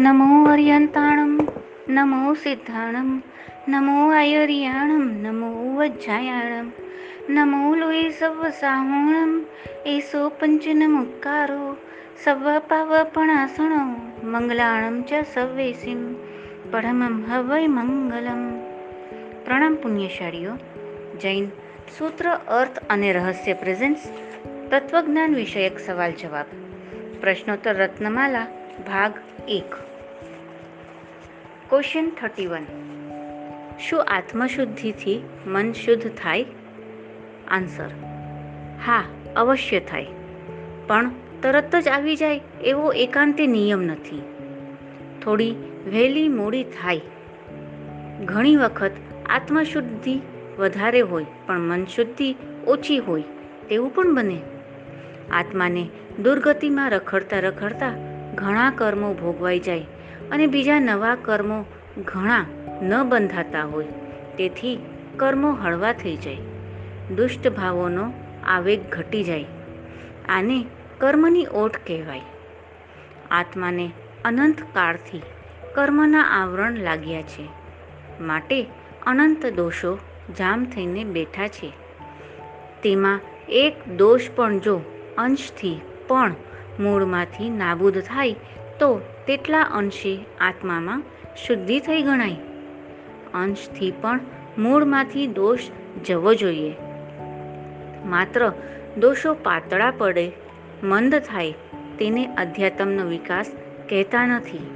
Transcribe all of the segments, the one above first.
નમો અર્યંતાણમ નમો સિદ્ધાણમ નમો આયર્યાણમ નમો વજ્જાયાણમ નમો લોહી સવ સાહુણમ એસો પંચનમુક્કારો સવ પાવપણાસણો મંગલાણમ ચ સવેસિમ પરમમ હવય મંગલમ પ્રણામ પુણ્યશાળીઓ જૈન સૂત્ર અર્થ અને રહસ્ય પ્રેઝન્સ તત્વજ્ઞાન વિષયક સવાલ જવાબ પ્રશ્નોત્તર રત્નમાલા ભાગ એક ક્વેશ્ચન થર્ટી વન શું આત્મશુદ્ધિથી મન શુદ્ધ થાય? આન્સર હા, અવશ્ય થાય. પણ તરત જ આવી જાય એવો એકાંતે નિયમ નથી. થોડી વહેલી મોડી થાય. ઘણી વખત આત્મશુદ્ધિ વધારે હોય, પણ મન શુદ્ધિ ઓછી હોય, તેવું પણ બને. આત્માને દુર્ગતિમાં રખડતા રખડતા ઘણા કર્મો ભોગવાઈ જાય અને બીજા નવા કર્મો ઘણા ન બંધાતા હોય. તેથી કર્મો હળવા થઈ જાય. દુષ્ટ ભાવોનો આવેગ ઘટી જાય. આને કર્મની ઓટ કહેવાય. આત્માને અનંત કાળથી કર્મના આવરણ લાગ્યા છે. માટે અનંત દોષો જામ થઈને બેઠા છે. તેમાં એક દોષ પણ જો અંશથી પણ મૂળમાંથી નાબૂદ થાય તો તેટલા અંશે આત્મામાં શુદ્ધિ થઈ ગણાય. અંશથી પણ મૂળમાંથી દોષ જવો જોઈએ. માત્ર દોષો પાતળા પડે, મંદ થાય, તેને અધ્યાત્મનો વિકાસ કહેતા નથી.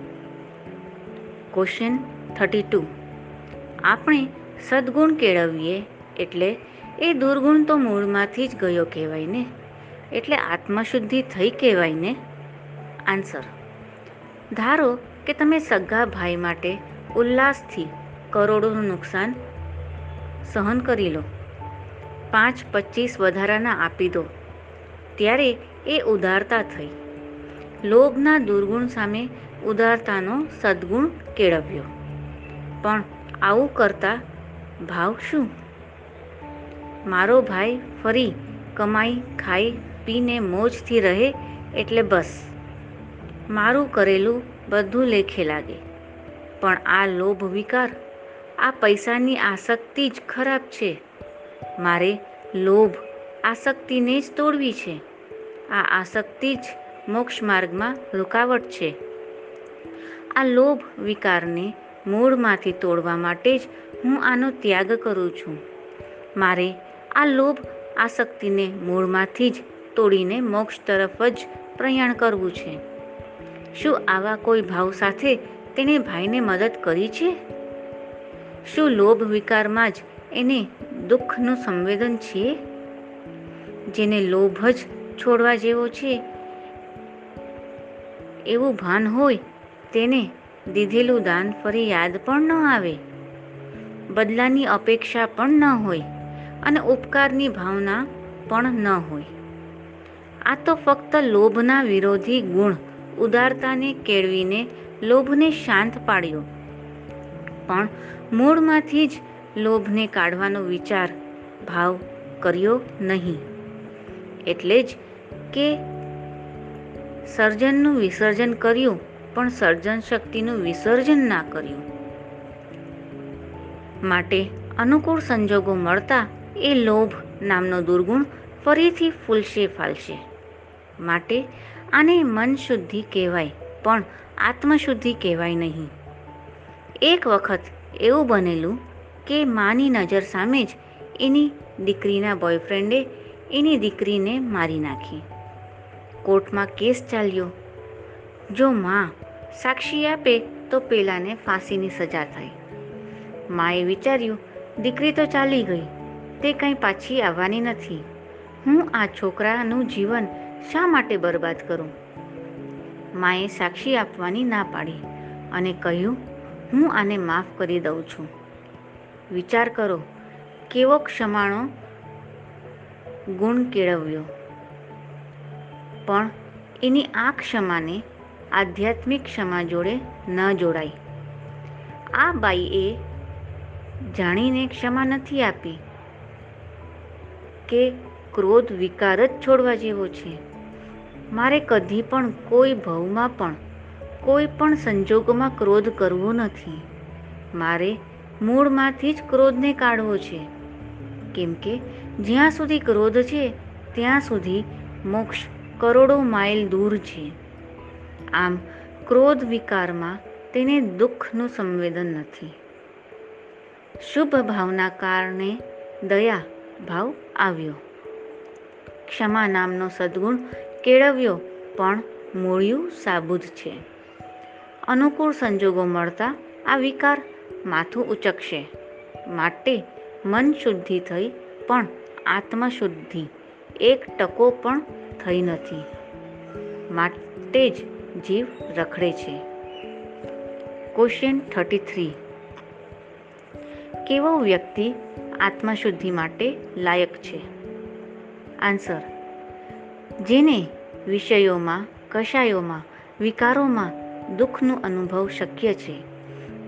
ક્વેશ્ચન થર્ટી ટુ આપણે સદગુણ કેળવીએ એટલે એ દુર્ગુણ તો મૂળમાંથી જ ગયો કહેવાય ને? એટલે આત્મશુદ્ધિ થઈ કહેવાય ને? આન્સર ધારો કે તમે સગા ભાઈ માટે ઉલ્લાસથી કરોડોનું નુકસાન સહન કરી લો. પાંચ પચીસ વધારાના આપી દો. ત્યારે એ ઉદારતા થઈ. લોભના દુર્ગુણ સામે ઉદારતાનો સદગુણ કેળવ્યો. પણ આવું કરતા ભાવ શું? મારો ભાઈ ફરી કમાઈ, ખાઈ, પીને મોજથી રહે એટલે બસ. મારું કરેલું બધું લેખે લાગે. પણ આ લોભ વિકાર, આ પૈસાની આસક્તિ જ ખરાબ છે. મારે લોભ આસક્તિને જ તોડવી છે. આ આસક્તિ જ મોક્ષ માર્ગમાં રૂકાવટ છે. આ લોભ વિકારને મૂળમાંથી તોડવા માટે જ હું આનો ત્યાગ કરું છું. મારે આ લોભ આસક્તિને મૂળમાંથી જ તોડીને મોક્ષ તરફ જ પ્રયાણ કરવું છે. શું આવા કોઈ ભાવ સાથે તેણે ભાઈને મદદ કરી છે? શું લોભ વિકારમાં જ એને દુઃખનું સંવેદન છે? જેને લોભ જ છોડવા જેવો છે? એવું ભાન હોય તેને દીધેલું દાન ફરી યાદ પણ ન આવે, બદલાની અપેક્ષા પણ ન હોય અને ઉપકારની ભાવના પણ ન હોય. આ તો ફક્ત લોભના વિરોધી ગુણ ઉદારતાને કેળવીને લોભને શાંત પાડ્યો. પણ મૂળમાંથી જ લોભને કાઢવાનો વિચાર ભાવ કર્યો નહીં. એટલે જ કે સર્જનનું વિસર્જન કર્યું, પણ સર્જન શક્તિનું વિસર્જન ના કર્યું. માટે અનુકૂળ સંજોગો મળતા એ લોભ નામનો દુર્ગુણ ફરીથી ફૂલશે ફાલશે. માટે આને મન શુદ્ધિ કહેવાય, પણ આત્મશુદ્ધિ કહેવાય નહીં. એક વખત એવું બનેલું કે માની નજર સામે જ એની દીકરીના બોયફ્રેન્ડે એની દીકરીને મારી નાખી. કોર્ટમાં કેસ ચાલ્યો. જો માં સાક્ષી આપે તો પેલાને ફાંસીની સજા થાય માએ વિચાર્યું, દીકરી તો ચાલી ગઈ, તે કંઈ પાછી આવવાની નથી. હું આ છોકરાનું જીવન શા માટે બરબાદ કરું? માએ સાક્ષી આપવાની ના પાડી અને કહ્યું, હું આને માફ કરી દઉં છું. વિચાર કરો, કેવો ક્ષમાણો ગુણ કેળવ્યો. પણ એની આ ક્ષમાને આધ્યાત્મિક ક્ષમા જોડે ન જોડાઈ. આ બાઈએ જાણીને ક્ષમા નથી આપી કે ક્રોધ વિકાર જ છોડવા જેવો છે. મારે કદી પણ કોઈ ભવમાં પણ, કોઈ પણ સંજોગોમાં ક્રોધ કરવો નથી. મારે મૂળમાંથી જ ક્રોધને કાઢવો છે. કેમ કે જ્યાં સુધી ક્રોધ છે, ત્યાં સુધી મોક્ષ કરોડો માઇલ દૂર છે. આમ ક્રોધ વિકારમાં તેને દુઃખનું સંવેદન નથી. શુભ ભાવના કારણે દયા ભાવ આવ્યો. ક્ષમા નામનો સદ્ગુણ કેળવ્યો, પણ મૂળિયું સાબુદ છે. અનુકૂળ સંજોગો મળતા આ વિકાર માથું ઉચકશે. માટે મન શુદ્ધિ થઈ, પણ આત્મશુદ્ધિ એક ટકો પણ થઈ નથી. માટે જ જીવ રખડે છે. Question thirty three. કેવો વ્યક્તિ આત્મશુદ્ધિ માટે લાયક છે? આન્સર જેને વિષયોમાં, કશાયોમાં, વિકારોમાં દુઃખનો અનુભવ શક્ય છે,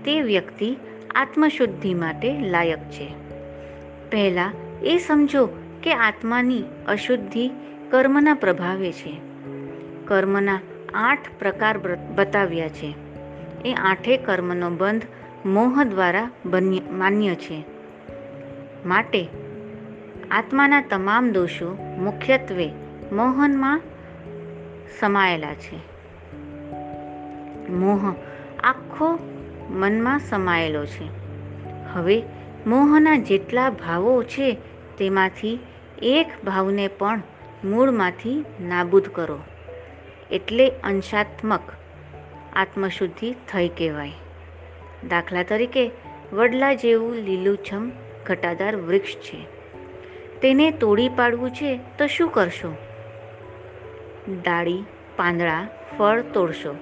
તે વ્યક્તિ આત્મશુદ્ધિ માટે લાયક છે. પહેલાં એ સમજો કે આત્માની અશુદ્ધિ કર્મના પ્રભાવે છે. કર્મના આઠ પ્રકાર બતાવ્યા છે. એ આઠે કર્મનો બંધ મોહ દ્વારા માન્ય છે. માટે આત્માના તમામ દોષો મુખ્યત્વે મોહનમાં સમાયેલા છે. મોહ આખો મનમાં સમાયેલો છે. હવે મોહના જેટલા ભાવો છે તેમાંથી એક ભાવને પણ મૂળમાંથી નાબૂદ કરો. એટલે અંશાત્મક આત્મશુદ્ધિ થઈ કહેવાય. દાખલા તરીકે વડલા જેવું લીલુંછમ ઘટાદાર વૃક્ષ છે. તેને તોડી પાડવું છે તો શું કરશો? ડાળી પાંદડા, ફળ તોડશો.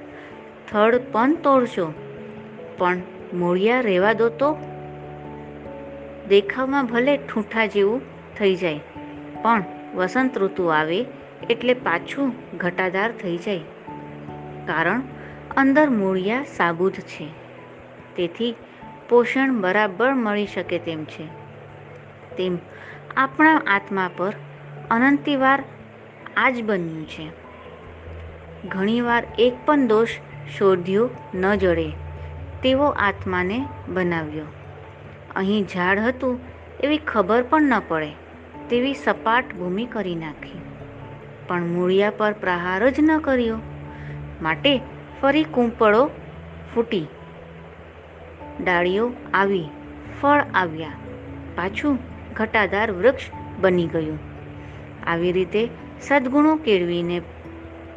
થડ પણ તોડશો, પણ મૂળિયા રહેવા દો તો. દેખાવમાં ભલે ઠૂંઠા જેવું થઈ જાય, પણ વસંત ઋતુ આવે એટલે પાછું ઘટાદાર થઈ જાય. કારણ અંદર મૂળિયા સાબુદ છે. તેથી પોષણ બરાબર મળી શકે તેમ છે. તેમ આપણા આત્મા પર અનંતિવાર આ જ બન્યું છે. ઘણીવાર એક પણ દોષ શોધ્યો ન જડે, તેવો આત્માને બનાવ્યો. અહીં ઝાડ હતું એવી ખબર પણ ન પડે, તેવી સપાટ ભૂમિ કરી નાખી. પણ મૂળિયા પર પ્રહાર જ ન કર્યો. માટે ફરી કૂંપળો ફૂટી. ડાળીઓ આવી, ફળ આવ્યા. પાછું ઘટાદાર વૃક્ષ બની ગયું. આવી રીતે સદ્ગુણો કેળવીને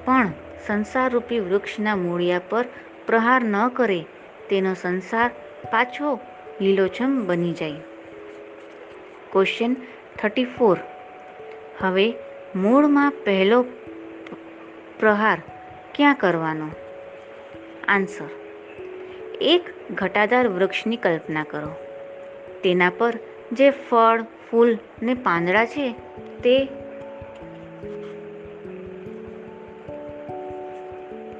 પણ સંસારરૂપી વૃક્ષના મૂળિયા પર પ્રહાર ન કરે, તેનો સંસાર પાછો લીલોછમ બની જાય. ક્વેશ્ચન થર્ટી ફોર હવે મૂળમાં પહેલો પ્રહાર ક્યાં કરવાનો? આન્સર એક ઘટાદાર વૃક્ષની કલ્પના કરો. તેના પર જે ફળ, ફૂલ ને પાંદડા છે, તે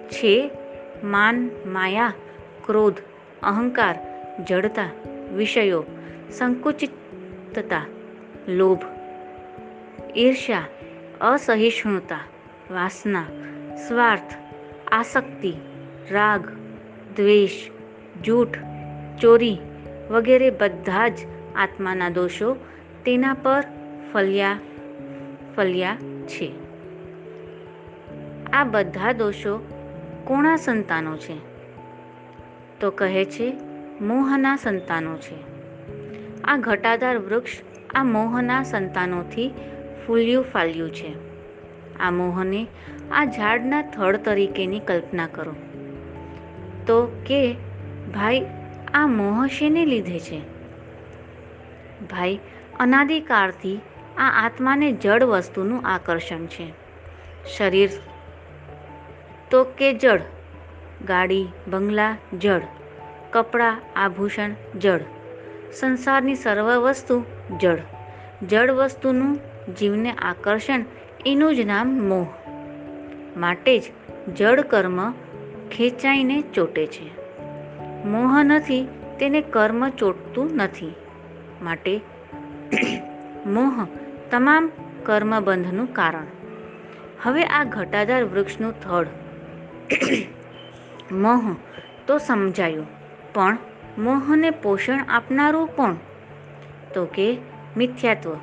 છે માન, માયા, ક્રોધ, અહંકાર, જડતા, વિષયો, સંકુચિતતા, લોભ, ઈર્ષ્યા, અસહિષ્ણુતા, વાસના, સ્વાર્થ, આસક્તિ, રાગ, દ્વેષ, જૂઠ, ચોરી વગેરે બધા જ આત્માના દોષો તેના પર ફલ્યા ફલ્યા છે. આ બધા દોષો કોણા સંતાનો છે? તો કહે છે, મોહના સંતાનો છે. આ ઘટાદાર વૃક્ષ આ મોહના સંતાનોથી ફૂલ્યું ફાલ્યું છે. આ મોહને આ ઝાડના થડ તરીકેની કલ્પના કરો. તો કે, ભાઈ, આ મોહ શેને લીધે છે? ભાઈ, અનાદિકાળથી આ આત્માને જડ વસ્તુનું આકર્ષણ છે. શરીર તો કે જળ. ગાડી, બંગલા, જળ. કપડાં, આભૂષણ, જળ. સંસારની સર્વ વસ્તુ જળ. જળ વસ્તુનું જીવને આકર્ષણ, એનું જ નામ મોહ. માટે જ જળ કર્મ ખેંચાઈને ચોટે છે. મોહ નથી, તેને કર્મ ચોટતું નથી. માટે મોહ તમામ કર્મબંધનું કારણ. હવે આ ઘટાદાર વૃક્ષનું થડ મોહ તો સમજાયું, પણ મોહને પોષણ આપનારું કોણ? તો કે મિથ્યાત્વ.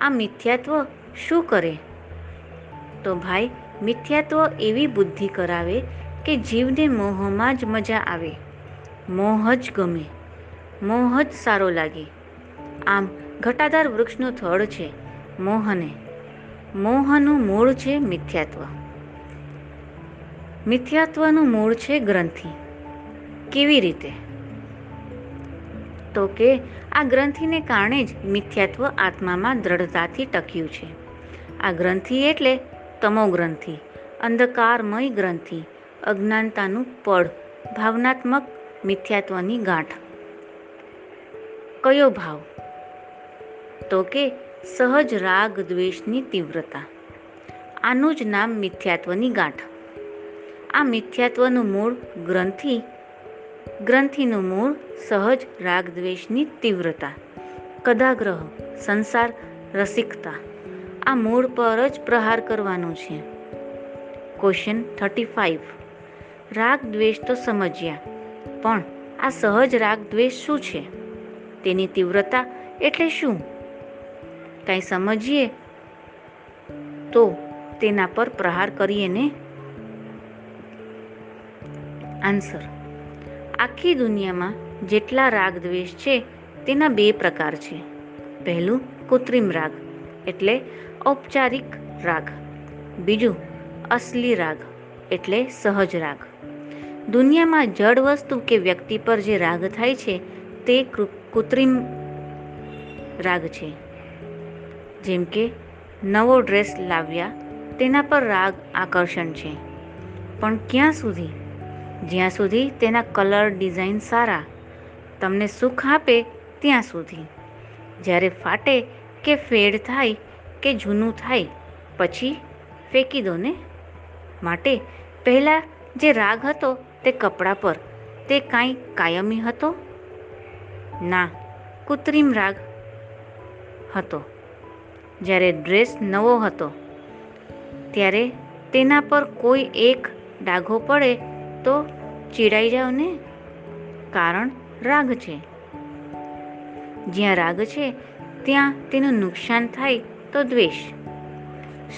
આ મિથ્યાત્વ શું કરે? તો ભાઈ, મિથ્યાત્વ એવી બુદ્ધિ કરાવે કે જીવને મોહમાં જ મજા આવે. મોહ જ ગમે. મોહ જ સારો લાગે. આમ ઘટાદાર વૃક્ષનું થડ છે મોહને. મોહનું મૂળ છે મિથ્યાત્વ. મિથ્યાત્વનું મૂળ છે ગ્રંથિ. કેવી રીતે? તો કે આ ગ્રંથિને કારણે જ મિથ્યાત્વ આત્મામાં દ્રઢતાથી ટક્યું છે. આ ગ્રંથિ એટલે તમો ગ્રંથિ અંધકારમય ગ્રંથિ, અજ્ઞાનતાનું પડ, ભાવનાત્મક મિથ્યાત્વની ગાંઠ. કયો ભાવ? તો કે સહજ રાગ દ્વેષની તીવ્રતા. આનું જ નામ મિથ્યાત્વની ગાંઠ. આ મિથ્યાત્વનું મૂળ ગ્રંથિ. ગ્રંથિનું મૂળ સહજ રાગ દ્વેષની તીવ્રતા. કદાગ્રહ, સંસાર, રસિકતા. આ મૂળ પર જ પ્રહાર કરવાનો છે. ક્વેશ્ચન થર્ટી ફાઇવ રાગ દ્વેષ તો સમજ્યા, પણ આ સહજ રાગ દ્વેષ શું છે? તેની તીવ્રતા એટલે શું? કાંઈ સમજીએ? તો તેના પર પ્રહાર કરીએ ને? આન્સર આખી દુનિયામાં જેટલા રાગ દ્વેષ છે, તેના બે પ્રકાર છે. પહેલું, કૃત્રિમ રાગ, એટલે ઔપચારિક રાગ. બીજું, અસલી રાગ, એટલે સહજ રાગ. દુનિયામાં જડ વસ્તુ કે વ્યક્તિ પર જે રાગ થાય છે, તે કૃત્રિમ રાગ છે. જેમ કે, નવો ડ્રેસ લાવ્યા, તેના પર રાગ આકર્ષણ છે. પણ ક્યાં સુધી જ્યાં સુધી તેના કલર ડિઝાઇન સારા તમને સુખ આપે ત્યાં સુધી. જ્યારે ફાટે કે ફેડ થાય કે જૂનું થાય, પછી ફેંકી દો ને. માટે પહેલાં જે રાગ હતો તે કપડાં પર, તે કાંઈ કાયમી હતો? ના, કૃત્રિમ રાગ હતો. જ્યારે ડ્રેસ નવો હતો, ત્યારે તેના પર કોઈ એક ડાઘો પડે તો ચીડાઈ જાઓ ને? કારણ રાગ છે. જ્યાં રાગ છે, ત્યાં તેનું નુકસાન થાય તો દ્વેષ.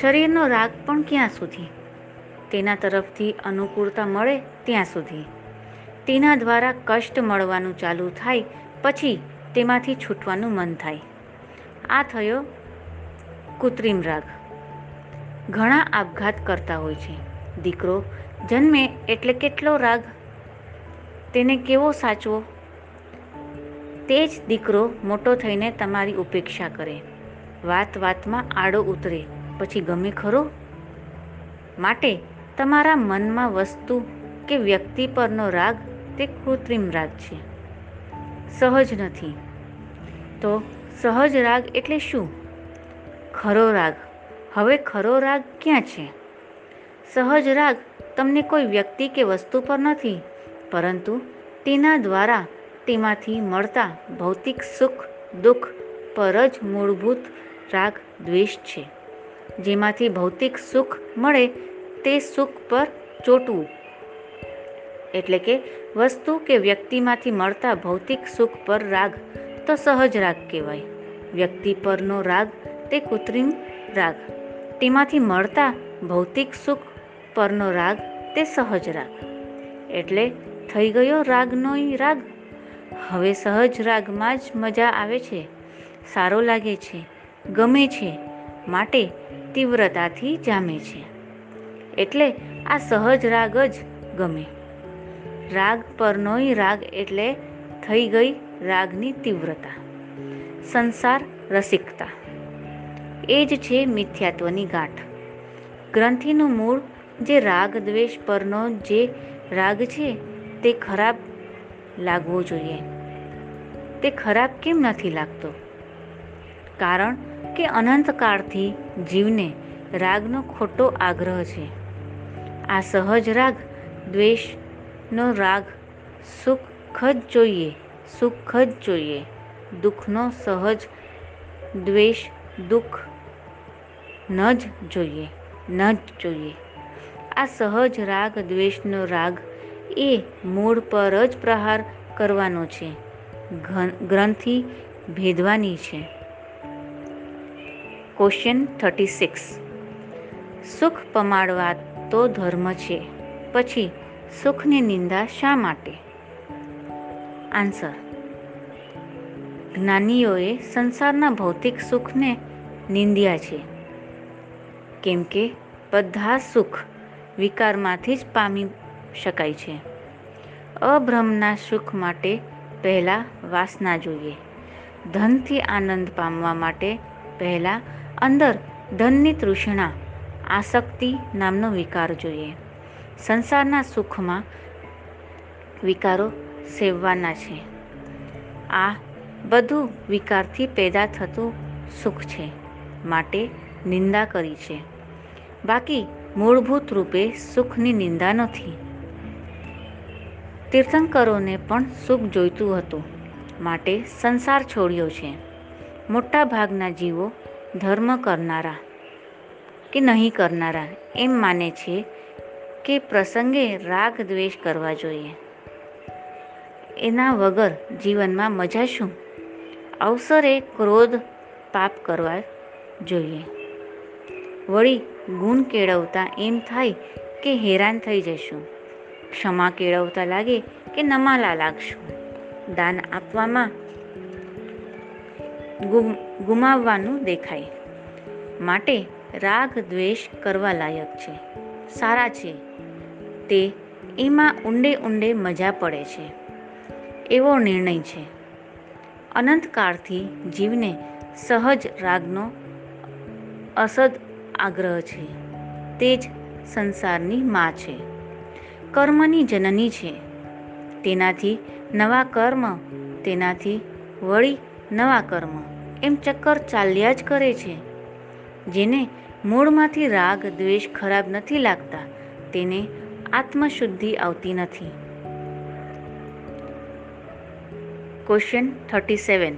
શરીરનો રાગ પણ ક્યાં સુધી? તેના તરફથી અનુકૂળતા મળે ત્યાં સુધી. તેના દ્વારા કષ્ટ મળવાનું ચાલુ થાય, પછી તેમાંથી છૂટવાનું મન થાય. આ થયો કૃત્રિમ રાગ. ઘણા આપઘાત કરતા હોય છે. દીકરો જન્મે એટલે કેટલો રાગ તેને કેવો સાચવો? તે જ દીકરો મોટો થઈને તમારી ઉપેક્ષા કરે. વાત વાતમાં આડો ઉતરે. પછી ગમે ખરો? માટે તમારા મનમાં વસ્તુ કે વ્યક્તિ પરનો રાગ તે કૃત્રિમ રાગ છે. સહજ નથી. તો સહજ રાગ એટલે શું? ખરો રાગ. હવે ખરો રાગ ક્યાં છે? સહજ રાગ તમને કોઈ વ્યક્તિ કે વસ્તુ પર નથી. પરંતુ તેના દ્વારા તેમાંથી મળતા ભૌતિક સુખ, દુઃખ પર જ મૂળભૂત રાગ દ્વેષ છે. જેમાંથી ભૌતિક સુખ મળે તે સુખ પર ચોટવું. એટલે કે વસ્તુ કે વ્યક્તિમાંથી મળતા ભૌતિક સુખ પર રાગ તો સહજ રાગ કહેવાય. વ્યક્તિ પરનો રાગ તે કૃત્રિમ રાગ. તેમાંથી મળતા ભૌતિક સુખ પરનો રાગ તે સહજ રાગ. એટલે થઈ ગયો રાગનો રાગ. હવે સહજ રાગમાં જ મજા આવે છે, સારો લાગે છે, ગમે છે, માટે તીવ્રતાથી જામે છે. એટલે આ સહજ રાગ જ ગમે. રાગ પરનોય રાગ એટલે થઈ ગઈ રાગની તીવ્રતા. સંસાર રસિકતા. એ જ છે મિથ્યાત્વની ગાંઠ. ગ્રંથિનું મૂળ જે રાગ દ્વેષ પરનો જે રાગ છે તે ખરાબ લાગવો જોઈએ. તે ખરાબ કેમ નથી લાગતો? કારણ કે અનંતકાળથી જીવને રાગનો ખોટો આગ્રહ છે. આ સહજ રાગ, દ્વેષનો રાગ, સુખ જ જોઈએ, સુખ જ જોઈએ, દુઃખનો સહજ, દ્વેષ, દુઃખ ન જ જોઈએ, ન જ જોઈએ. આ સહજ રાગ, દ્વેષનો રાગ એ મૂળ પર જ પ્રહાર કરવાનો છે. ગ્રંથિ ભેદવાની છે. ક્વેશ્ચન થર્ટી સિક્સ સુખ પમાડવા તો ધર્મ છે, પછી સુખની નિંદા શા માટે? આન્સર જ્ઞાનીઓએ સંસારના ભૌતિક સુખને નિંદ્યા છે. કેમ કે બધા સુખ વિકારમાંથી જ પામી શકાય છે. અબ્રહ્મના સુખ માટે પહેલાં વાસના જોઈએ. ધનથી આનંદ પામવા માટે પહેલાં અંદર ધનની તૃષ્ણા, આસક્તિ નામનો વિકાર જોઈએ. સંસારના સુખમાં વિકારો સેવવાના છે. આ બધું વિકારથી પેદા થતું સુખ છે, માટે નિંદા કરી છે. બાકી મૂળભૂત રૂપે સુખની નિંદા નથી. તીર્થંકરોને પણ સુખ જોઈતું હતું, માટે સંસાર છોડ્યો છે. મોટા ભાગના જીવો ધર્મ કરનારા કે નહીં કરનારા એમ માને છે કે પ્રસંગે રાગ દ્વેષ કરવા જોઈએ. એના વગર જીવનમાં મજા શું? અવસરે ક્રોધ પાપ કરવા જોઈએ. વળી ગુણ કેળવતા એમ થાય કે હેરાન થઈ જશું. ક્ષમા કેળવતા લાગે કે નમાલા લાગશું. દાન આપવામાં ગુમ, ગુમાવવાનું દેખાય. માટે રાગ દ્વેષ કરવા લાયક છે. સારા છે. તે એમાં ઊંડે ઊંડે મજા પડે છે. એવો નિર્ણય છે. અનંતકાળથી જીવને સહજ રાગનો અસદ આગ્રહ છે. તે જ સંસારની મા છે. કર્મની જનની છે. તેનાથી નવા કર્મ, તેનાથી વળી નવા કર્મ એમ ચક્કર ચાલ્યા જ કરે છે. જેને મૂળમાંથી રાગ, દ્વેષ ખરાબ નથી લાગતા, તેને આત્મશુદ્ધિ આવતી નથી. ક્વેશ્ચન થર્ટી સેવન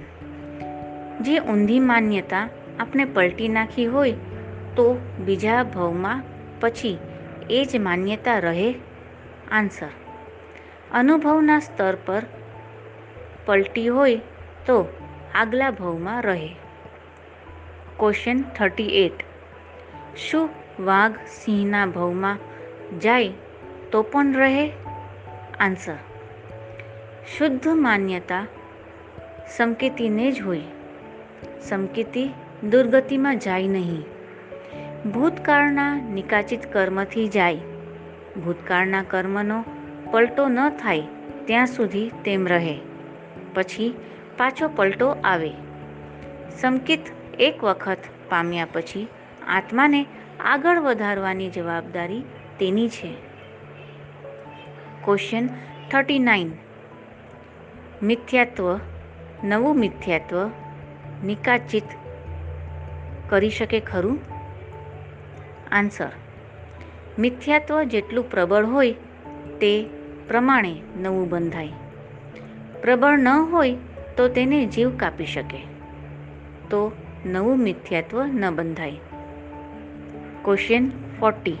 જે ઊંધી માન્યતા આપણે પલટી નાખી હોય, તો બીજા ભવમાં પછી એ જ માન્યતા રહે? આન્સર. અનુભવના સ્તર પર પલટી હોય તો આગલા ભવમાં રહે. ક્વેશ્ચન થર્ટી એટ શું વાઘ સિંહના ભવમાં જાય તો પણ રહે? આન્સર શુદ્ધ માન્યતા સંકેતીને જ હોય. સંકેતી દુર્ગતિમાં જાય નહીં. ભૂતકાળના નિકાચિત કર્મથી જાય. ભૂતકાળના કર્મનો પલટો ન થાય ત્યાં સુધી તેમ રહે. પછી પાછો પલટો આવે. સંકિત એક વખત પામ્યા પછી આત્માને આગળ વધારવાની જવાબદારી તેની છે. ક્વેશ્ચન થર્ટી નાઇન મિથ્યાત્વ, નવું મિથ્યાત્વ નિકાચિત કરી શકે ખરું? આન્સર મિથ્યાત્વ જેટલું પ્રબળ હોય તે પ્રમાણે નવું બંધાય. પ્રબળ ન હોય તો તેને જીવ કાપી શકે. તો નવું મિથ્યાત્વ ન બંધાય. ક્વેશ્ચન ફોર્ટી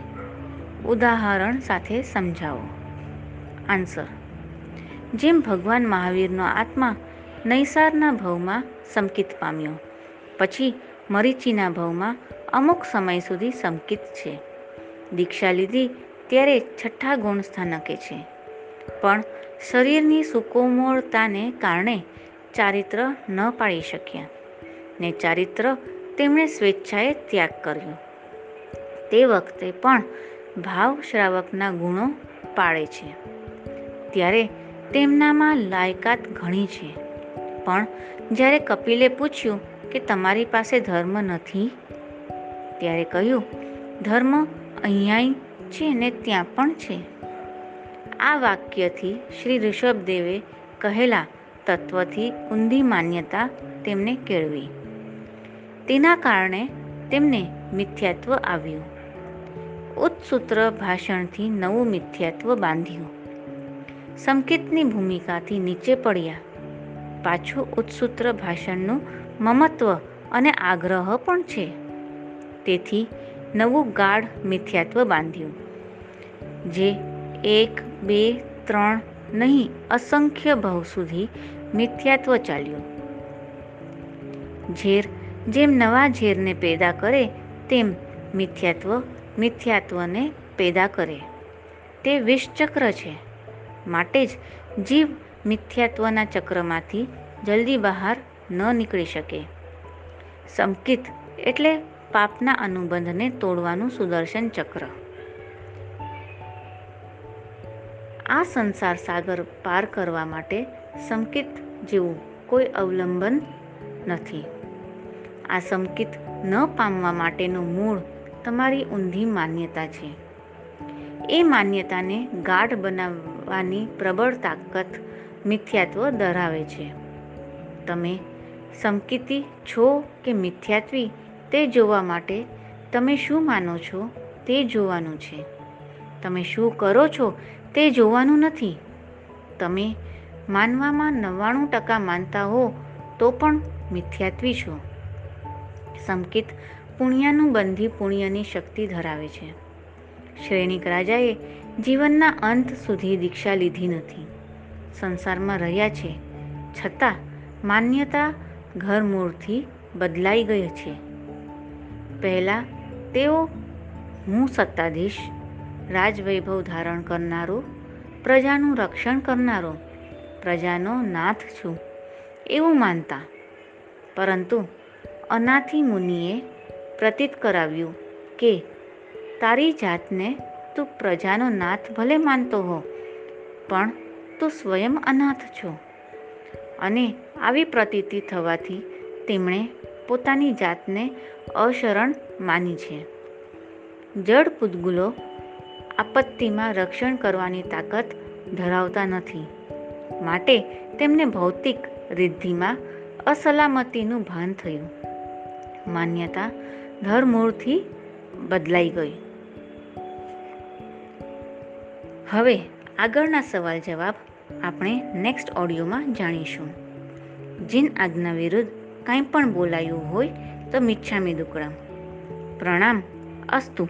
ઉદાહરણ સાથે સમજાવો. આન્સર જેમ ભગવાન મહાવીરનો આત્મા નૈસારના ભવમાં સંકિત પામ્યો, પછી મરીચીના ભવમાં અમુક સમય સુધી સંકિત છે. દીક્ષા લીધી ત્યારે છઠ્ઠા ગુણ સ્થાનકે છે. પણ શરીરની સુકોમળતાને કારણે ચારિત્ર ન પાળી શક્યા ને ચારિત્ર તેમણે સ્વેચ્છાએ ત્યાગ કર્યો. તે વખતે પણ ભાવ શ્રાવકના ગુણો પાળે છે. ત્યારે તેમનામાં લાયકાત ઘણી છે. પણ જ્યારે કપિલે પૂછ્યું કે તમારી પાસે ધર્મ નથી? ત્યારે કહ્યું, ધર્મ અહીંયાય છે ને ત્યાં પણ છે. આ વાક્યથી શ્રી ઋષભદેવે કહેલા તત્વથી ઊંધી માન્યતા તેમને કેળવી. તેના કારણે તેમને મિથ્યાત્વ આવ્યું. ઉત્સૂત્ર ભાષણથી નવું મિથ્યાત્વ બાંધ્યું. સંકેતની ભૂમિકાથી નીચે પડ્યા. પાછું ઉત્સૂત્ર ભાષણનું મમત્વ અને આગ્રહ પણ છે. તેથી નવું ગાઢ મિથ્યાત્વ બાંધ્યું. જે એક, બે, ત્રણ નહીં, અસંખ્ય ભાવ સુધી મિથ્યાત્વ ચાલ્યું. ઝેર જેમ નવા ઝેરને પેદા કરે, તેમ મિથ્યાત્વ મિથ્યાત્વને પેદા કરે. તે વિષચક્ર છે. માટે જ જીવ મિથ્યાત્વના ચક્રમાંથી જલ્દી બહાર ન નીકળી શકે. સંકિત એટલે પાપના અનુબંધને તોડવાનું સુદર્શન ચક્ર. આ સંસાર સાગર પાર કરવા માટે સંકિત જેવું કોઈ અવલંબન નથી. આ સંકિત ન પામવા માટેનું મૂળ તમારી ઊંધી માન્યતા છે. એ માન્યતાને ગાઢ બનાવવાની પ્રબળ તાકાત મિથ્યાત્વ ધરાવે છે. તમે સંકિતી છો કે મિથ્યાત્વી તે જોવા માટે તમે શું માનો છો તે જોવાનું છે. તમે શું કરો છો તે જોવાનું નથી. તમે માનવામાં નવ્વાણું ટકા માનતા હો તો પણ મિથ્યાત્વી છો. સંકેત પુણ્યનું બંધી પુણ્યની શક્તિ ધરાવે છે. શ્રેણિક રાજાએ જીવનના અંત સુધી દીક્ષા લીધી નથી. સંસારમાં રહ્યા છે છતાં માન્યતા ઘરમૂળથી બદલાઈ ગઈ છે. પહેલાં તેઓ હું સત્તાધીશ, રાજવૈભવ ધારણ કરનારો, પ્રજાનું રક્ષણ કરનારો, પ્રજાનો નાથ છું, એવું માનતા. પરંતુ અનાથી મુનિએ પ્રતીત કરાવ્યું કે, તારી જાતને તું પ્રજાનો નાથ ભલે માનતો હો, પણ તું સ્વયં અનાથ છો. અને આવી પ્રતીતિ થવાથી તેમણે પોતાની જાતને અશરણ માની છે. જળ પૂતગુલો આપત્તિમાં રક્ષણ કરવાની તાકાત ધરાવતા નથી. માટે તેમને ભૌતિક રિદ્ધિમાં અસલામતીનું ભાન થયું. માન્યતા ધરમૂળથી બદલાઈ ગઈ. હવે આગળના સવાલ જવાબ આપણે નેક્સ્ટ ઓડિયોમાં જાણીશું. જીન આજ્ઞા વિરુદ્ધ કાંઈ પણ બોલાયું હોય તો મિચ્છામી દુકડમ પ્રણામ અસ્તુ.